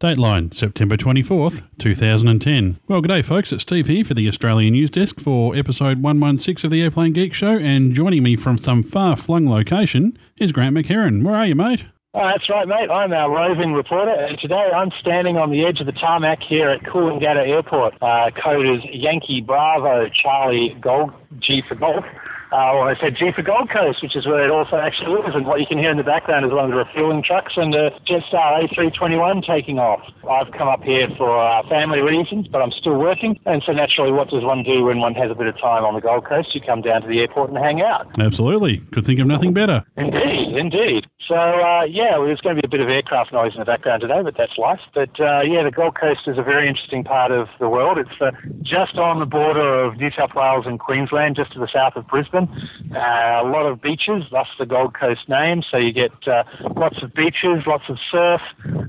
Dateline, September 24th, 2010. Well, good day, folks. It's Steve here for the Australian News Desk for episode 116 of the Airplane Geek Show, and joining me from some far flung location is Grant McHerron. Where are you, mate? Oh, that's right, mate. I'm our roving reporter, and today I'm standing on the edge of the tarmac here at Coolangatta Airport. Uh, code is Yankee Bravo Charlie Gold G for Golf. Uh, well, I said G for Gold Coast, which is where it also actually is. And what you can hear in the background is one of the refueling trucks and a Jetstar A321 taking off. I've come up here for uh, family reasons, but I'm still working. And so naturally, what does one do when one has a bit of time on the Gold Coast? You come down to the airport and hang out. Absolutely. Could think of nothing better. Indeed, indeed. So, uh, yeah, well, there's going to be a bit of aircraft noise in the background today, but that's life. But, uh, yeah, the Gold Coast is a very interesting part of the world. It's uh, just on the border of New South Wales and Queensland, just to the south of Brisbane. Uh, a lot of beaches, thus the Gold Coast name. So you get uh, lots of beaches, lots of surf.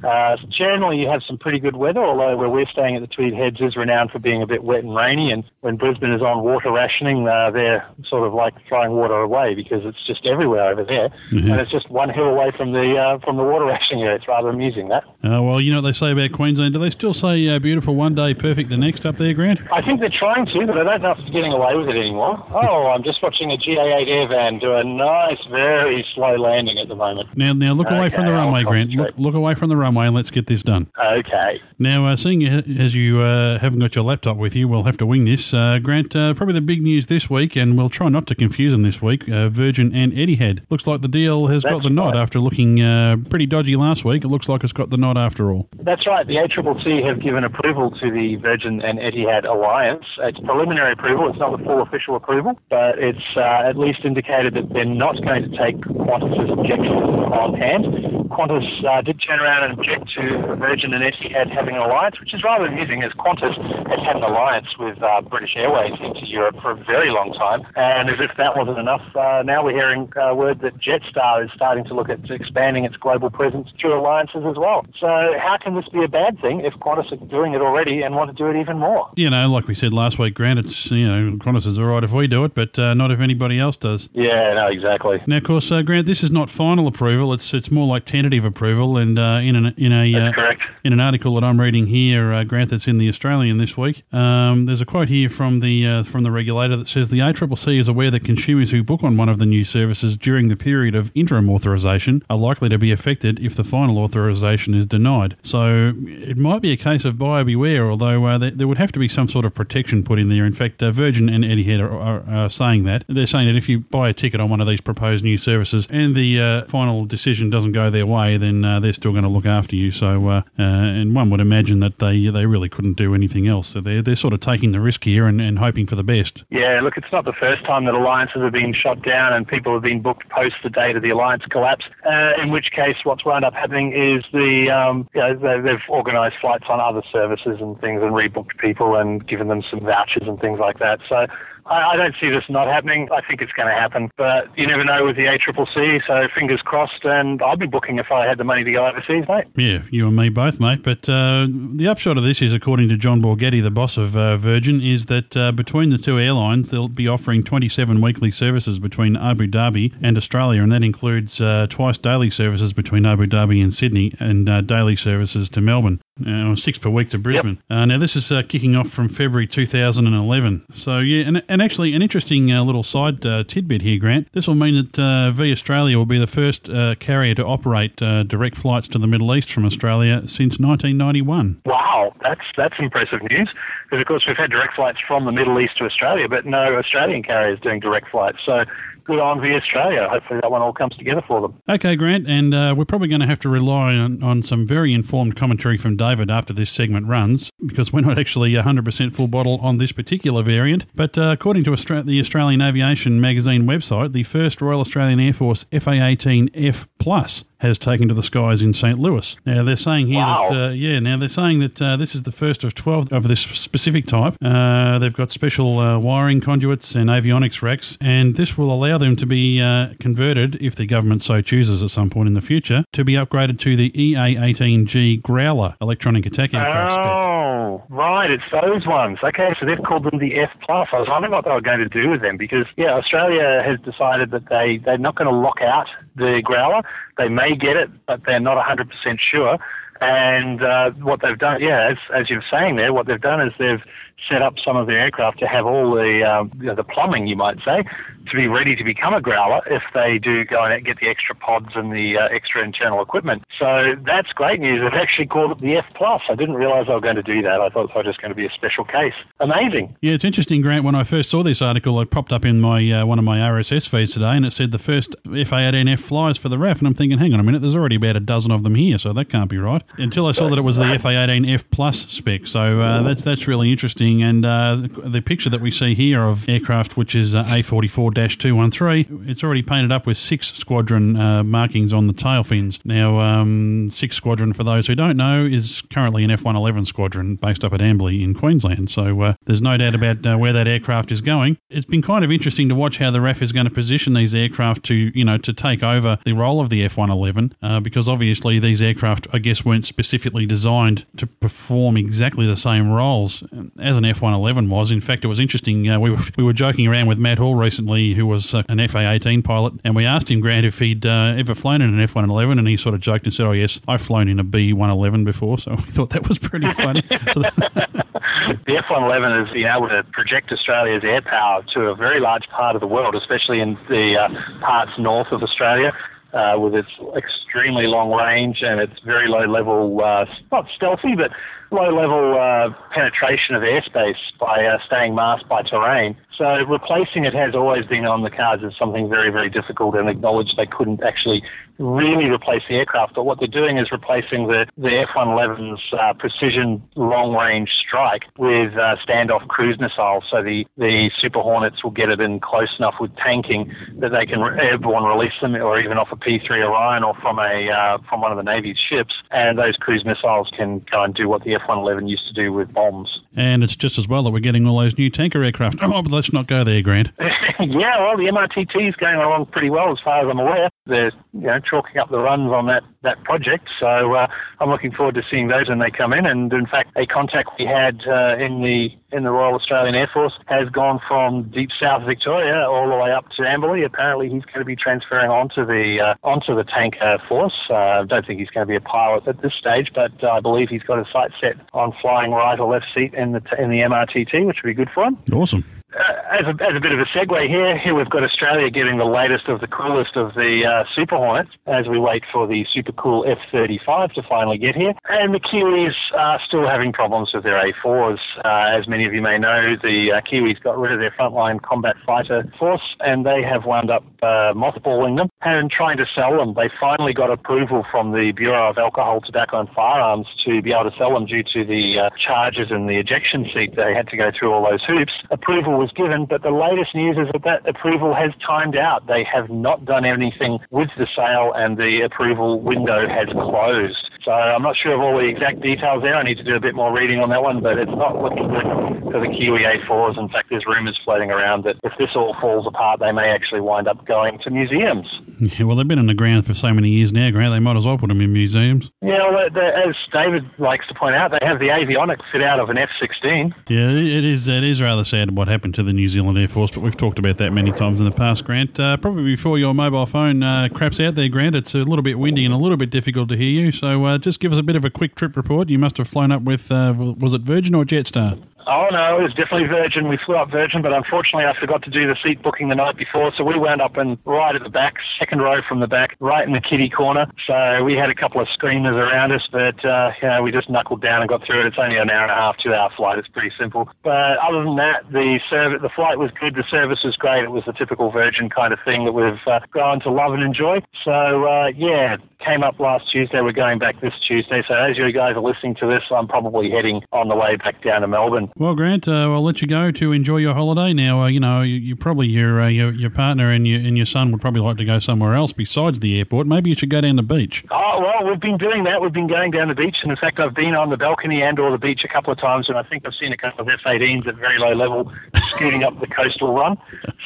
Uh, generally, you have some pretty good weather, although where we're staying at the Tweed Heads is renowned for being a bit wet and rainy. And when Brisbane is on water rationing, uh, they're sort of like throwing water away because it's just everywhere over there. Mhm. And it's just one hill away from the uh, from the water rationing area. It's rather amusing, that. Uh, well, you know what they say about Queensland. Do they still say uh, beautiful one day, perfect the next up there, Grant? I think they're trying to, but I don't know if it's getting away with it anymore. Oh, I'm just watching a GA8 Airvan do a nice, very slow landing at the moment. Now, now look away from the runway, Grant. Look, look away from the runway and let's get this done. Okay. Now, uh, seeing as you uh, haven't got your laptop with you, we'll have to wing this. Uh, Grant, uh, probably the big news this week, and we'll try not to confuse them this week. Uh, Virgin and Etihad. Looks like the deal has got the nod right. after looking uh, pretty dodgy last week. It looks like it's got the nod after all. That's right. The ACCC have given approval to the Virgin and Etihad alliance. It's preliminary approval. It's not the full official approval, but it's uh, at least indicated that they're not going to take Qantas's objections on hand. Qantas uh, did turn around and object to Virgin and Etihad having an alliance, which is rather amusing as Qantas has had an alliance with uh, British Airways into Europe for a very long time. And as if that wasn't enough, uh, now we're hearing uh, word that Jetstar is starting to look at expanding its global presence through alliances as well. So how can this be a bad thing if Qantas are doing it already and want to do it even more? You know, like we said last week, Grant, it's, you know, Qantas is all right if we do it, but uh, not if anybody else does. Yeah, no, exactly. Now, of course, uh, Grant, this is not final approval. It's it's more like tentative approval. And uh, in an in a uh, in an article that I'm reading here, uh, Grant, that's in the Australian this week, um, there's a quote here from the uh, from the regulator that says the ACCC is aware that consumers who book on one of the new services during the period of interim authorisation are likely to be affected if the final authorisation is denied. So it might be a case of buyer beware, although uh, there, there would have to be some sort of protection put in there. In fact, uh, Virgin and Etihad are, are, are saying that. They're saying that if you buy a ticket on one of these proposed new services and the uh, final decision doesn't go their way, then uh, they're still going to look after you. So, uh, uh, and one would imagine that they they really couldn't do anything else. So they're, they're sort of taking the risk here and, and hoping for the best. Yeah, look, it's not the first time that alliances have been shot down and people have been booked post the date of the alliance collapse. Uh, in which case, what's wound up happening is the um, you know, they- they've organised flights on other services and things and rebooked people and given them some vouchers and things like that. So. I I don't see this not happening. I think it's going to happen, but you never know with the ACCC. So fingers crossed, and I'd be booking if I had the money to go overseas, mate. Yeah, you and me both, mate. But uh, the upshot of this is, according to John Borghetti, the boss of uh, Virgin, is that uh, between the two airlines, they'll be offering 27 weekly services between Abu Dhabi and Australia, and that includes uh, twice daily services between Abu Dhabi and Sydney, and uh, daily services to Melbourne. Uh, six per week to Brisbane. Uh, now, this is uh, kicking off from February 2011. So, yeah, and, and actually, an interesting uh, little side uh, tidbit here, Grant. This will mean that uh, V Australia will be the first uh, carrier to operate uh, direct flights to the Middle East from Australia since 1991. Wow, that's that's impressive news. Because of course we've had direct flights from the Middle East to Australia, but no Australian carriers doing direct flights. So good on V Australia. Hopefully that one all comes together for them. Okay, Grant, and uh, we're probably going to have to rely on, on some very informed commentary from David after this segment runs, because we're not actually 100% full bottle on this particular variant. But uh, according to Austra- the Australian Aviation Magazine website, the first Royal Australian Air Force FA-18F Plus has taken to the skies in St. Louis. Now they're saying here Wow. that uh, yeah, now they're saying that uh, this is the first of 12 of this specific type. Uh, they've got special uh, wiring conduits and avionics racks, and this will allow them to be uh, converted, if the government so chooses at some point in the future, to be upgraded to the EA-18G Growler electronic attack aircraft spec. Oh, right, it's those ones. Okay, so they've called them the F plus. I was wondering what they were going to do with them because yeah, Australia has decided that they they're not going to lock out the growler. They may get it, but they're not 100% sure. And uh, what they've done, yeah, as, as you're saying there, what they've done is they've set up some of their aircraft to have all the um, you know, the plumbing, you might say, to be ready to become a growler if they do go and get the extra pods and the uh, extra internal equipment. So that's great news. They've actually called it the F plus. I didn't realise they were going to do that. I thought it was just going to be a special case. Amazing. Yeah, it's interesting, Grant. When I first saw this article, it popped up in my uh, one of my RSS feeds today, and it said the first FA18F flies for the RAAF, and I'm thinking, hang on a minute, there's already about a dozen of them here, so that can't be right. Until I saw that it was the FA18F plus spec, so uh, that's that's really interesting. And uh, the picture that we see here of aircraft, which is uh, A44-213, it's already painted up with six squadron uh, markings on the tail fins. Now, um, six squadron, for those who don't know, is currently an F111 squadron based up at Amberley in Queensland. So uh, there's no doubt about uh, where that aircraft is going. It's been kind of interesting to watch how the RAAF is going to position these aircraft to, you know, to take over the role of the F111 uh, because obviously these aircraft, I guess, weren't specifically designed to perform exactly the same roles as an F111 was. In fact, it was interesting. Uh, we, were, we were joking around with Matt Hall recently, who was uh, an FA 18 pilot, and we asked him, Grant, if he'd uh, ever flown in an F 111, and he sort of joked and said, Oh, yes, I've flown in a B 111 before. So we thought that was pretty funny. the F 111 has been able to project Australia's air power to a very large part of the world, especially in the uh, parts north of Australia. Uh, with its extremely long range and its very low level, uh, not stealthy, but low level uh, penetration of airspace by uh, staying masked by terrain. So replacing it has always been on the cards as something very, very difficult and acknowledged they couldn't actually really replace the aircraft. But what they're doing is replacing the, the F-111's uh, precision long-range strike with uh, standoff cruise missiles. So the, the Super Hornets will get it in close enough with tanking that they can airborne release them or even off a P-3 Orion or from a uh, from one of the Navy's ships. And those cruise missiles can go and do what the F-111 used to do with bombs. And it's just as well that we're getting all those new tanker aircraft. Oh, but let's not go there, Grant. yeah, well, the MRTT is going along pretty well as far as I'm aware. They're you know, chalking up the runs on that, that project. So uh, I'm looking forward to seeing those when they come in. And in fact, a contact we had uh, in the in the Royal Australian Air Force has gone from deep south Victoria all the way up to Amberley. Apparently, he's going to be transferring onto the uh, onto the tanker force. Uh, I don't think he's going to be a pilot at this stage, but I believe he's got his sights set on flying right or left seat in the in the MRTT, which would be good for him. Awesome. Uh, as, a, as a bit of a segue here, here we've got Australia getting the latest of the coolest of the uh, Super Hornets as we wait for the super cool F-35 to finally get here. And the Kiwis are still having problems with their A4s. Uh, as many of you may know, the uh, Kiwis got rid of their frontline combat fighter force and they have wound up uh, mothballing them and trying to sell them. They finally got approval from the Bureau of Alcohol, Tobacco and Firearms to be able to sell them due to the uh, charges and the ejection seat. They had to go through all those hoops. Approval was given, but the latest news is that that approval has timed out. They have not done anything with the sale, and the approval window has closed. So I'm not sure of all the exact details there. I need to do a bit more reading on that one, but it's not looking good for the Kiwi A4s. In fact, there's rumours floating around that if this all falls apart, they may actually wind up going to museums. Yeah, well, they've been in the ground for so many years now, Grant. They might as well put them in museums. Yeah, well, as David likes to point out, they have the avionics fit out of an F-16. Yeah, it is. It is rather sad what happened to the New Zealand Air Force, but we've talked about that many times in the past, Grant. Uh, probably before your mobile phone uh, craps out there, Grant, it's a little bit windy and a little bit difficult to hear you. So uh, just give us a bit of a quick trip report. You must have flown up with, uh, was it Virgin or Jetstar? Oh no, it was definitely Virgin. We flew up Virgin, but unfortunately I forgot to do the seat booking the night before, so we wound up in right at the back, second row from the back, right in the kiddie corner. So we had a couple of screamers around us, but uh, you know, we just knuckled down and got through it. It's only an hour and a half, two hour flight. It's pretty simple. But other than that, the service, the flight was good. The service was great. It was the typical Virgin kind of thing that we've uh, grown to love and enjoy. So uh, yeah, came up last Tuesday. We're going back this Tuesday. So as you guys are listening to this, I'm probably heading on the way back down to Melbourne. Well, Grant, uh, I'll let you go to enjoy your holiday. Now, uh, you know, you, you probably your, uh, your your partner and your and your son would probably like to go somewhere else besides the airport. Maybe you should go down the beach. Oh well, we've been doing that. We've been going down the beach, and in fact, I've been on the balcony and or the beach a couple of times, and I think I've seen a couple of F-18s at very low level scooting up the coastal run.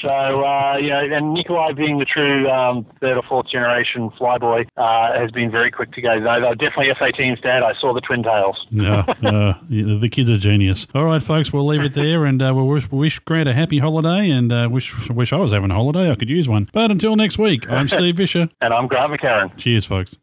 So uh, you know, and Nikolai being the true um, third or fourth generation flyboy uh, has been very quick to go. Though definitely F-18s, Dad. I saw the twin tails. No, no, the kids are genius. All right, folks, we'll leave it there, and uh, we'll wish, wish Grant a happy holiday, and uh, wish wish I was having a holiday. I could use one. But until next week, I'm Steve Visscher, and I'm Grant McHerron. Cheers, folks.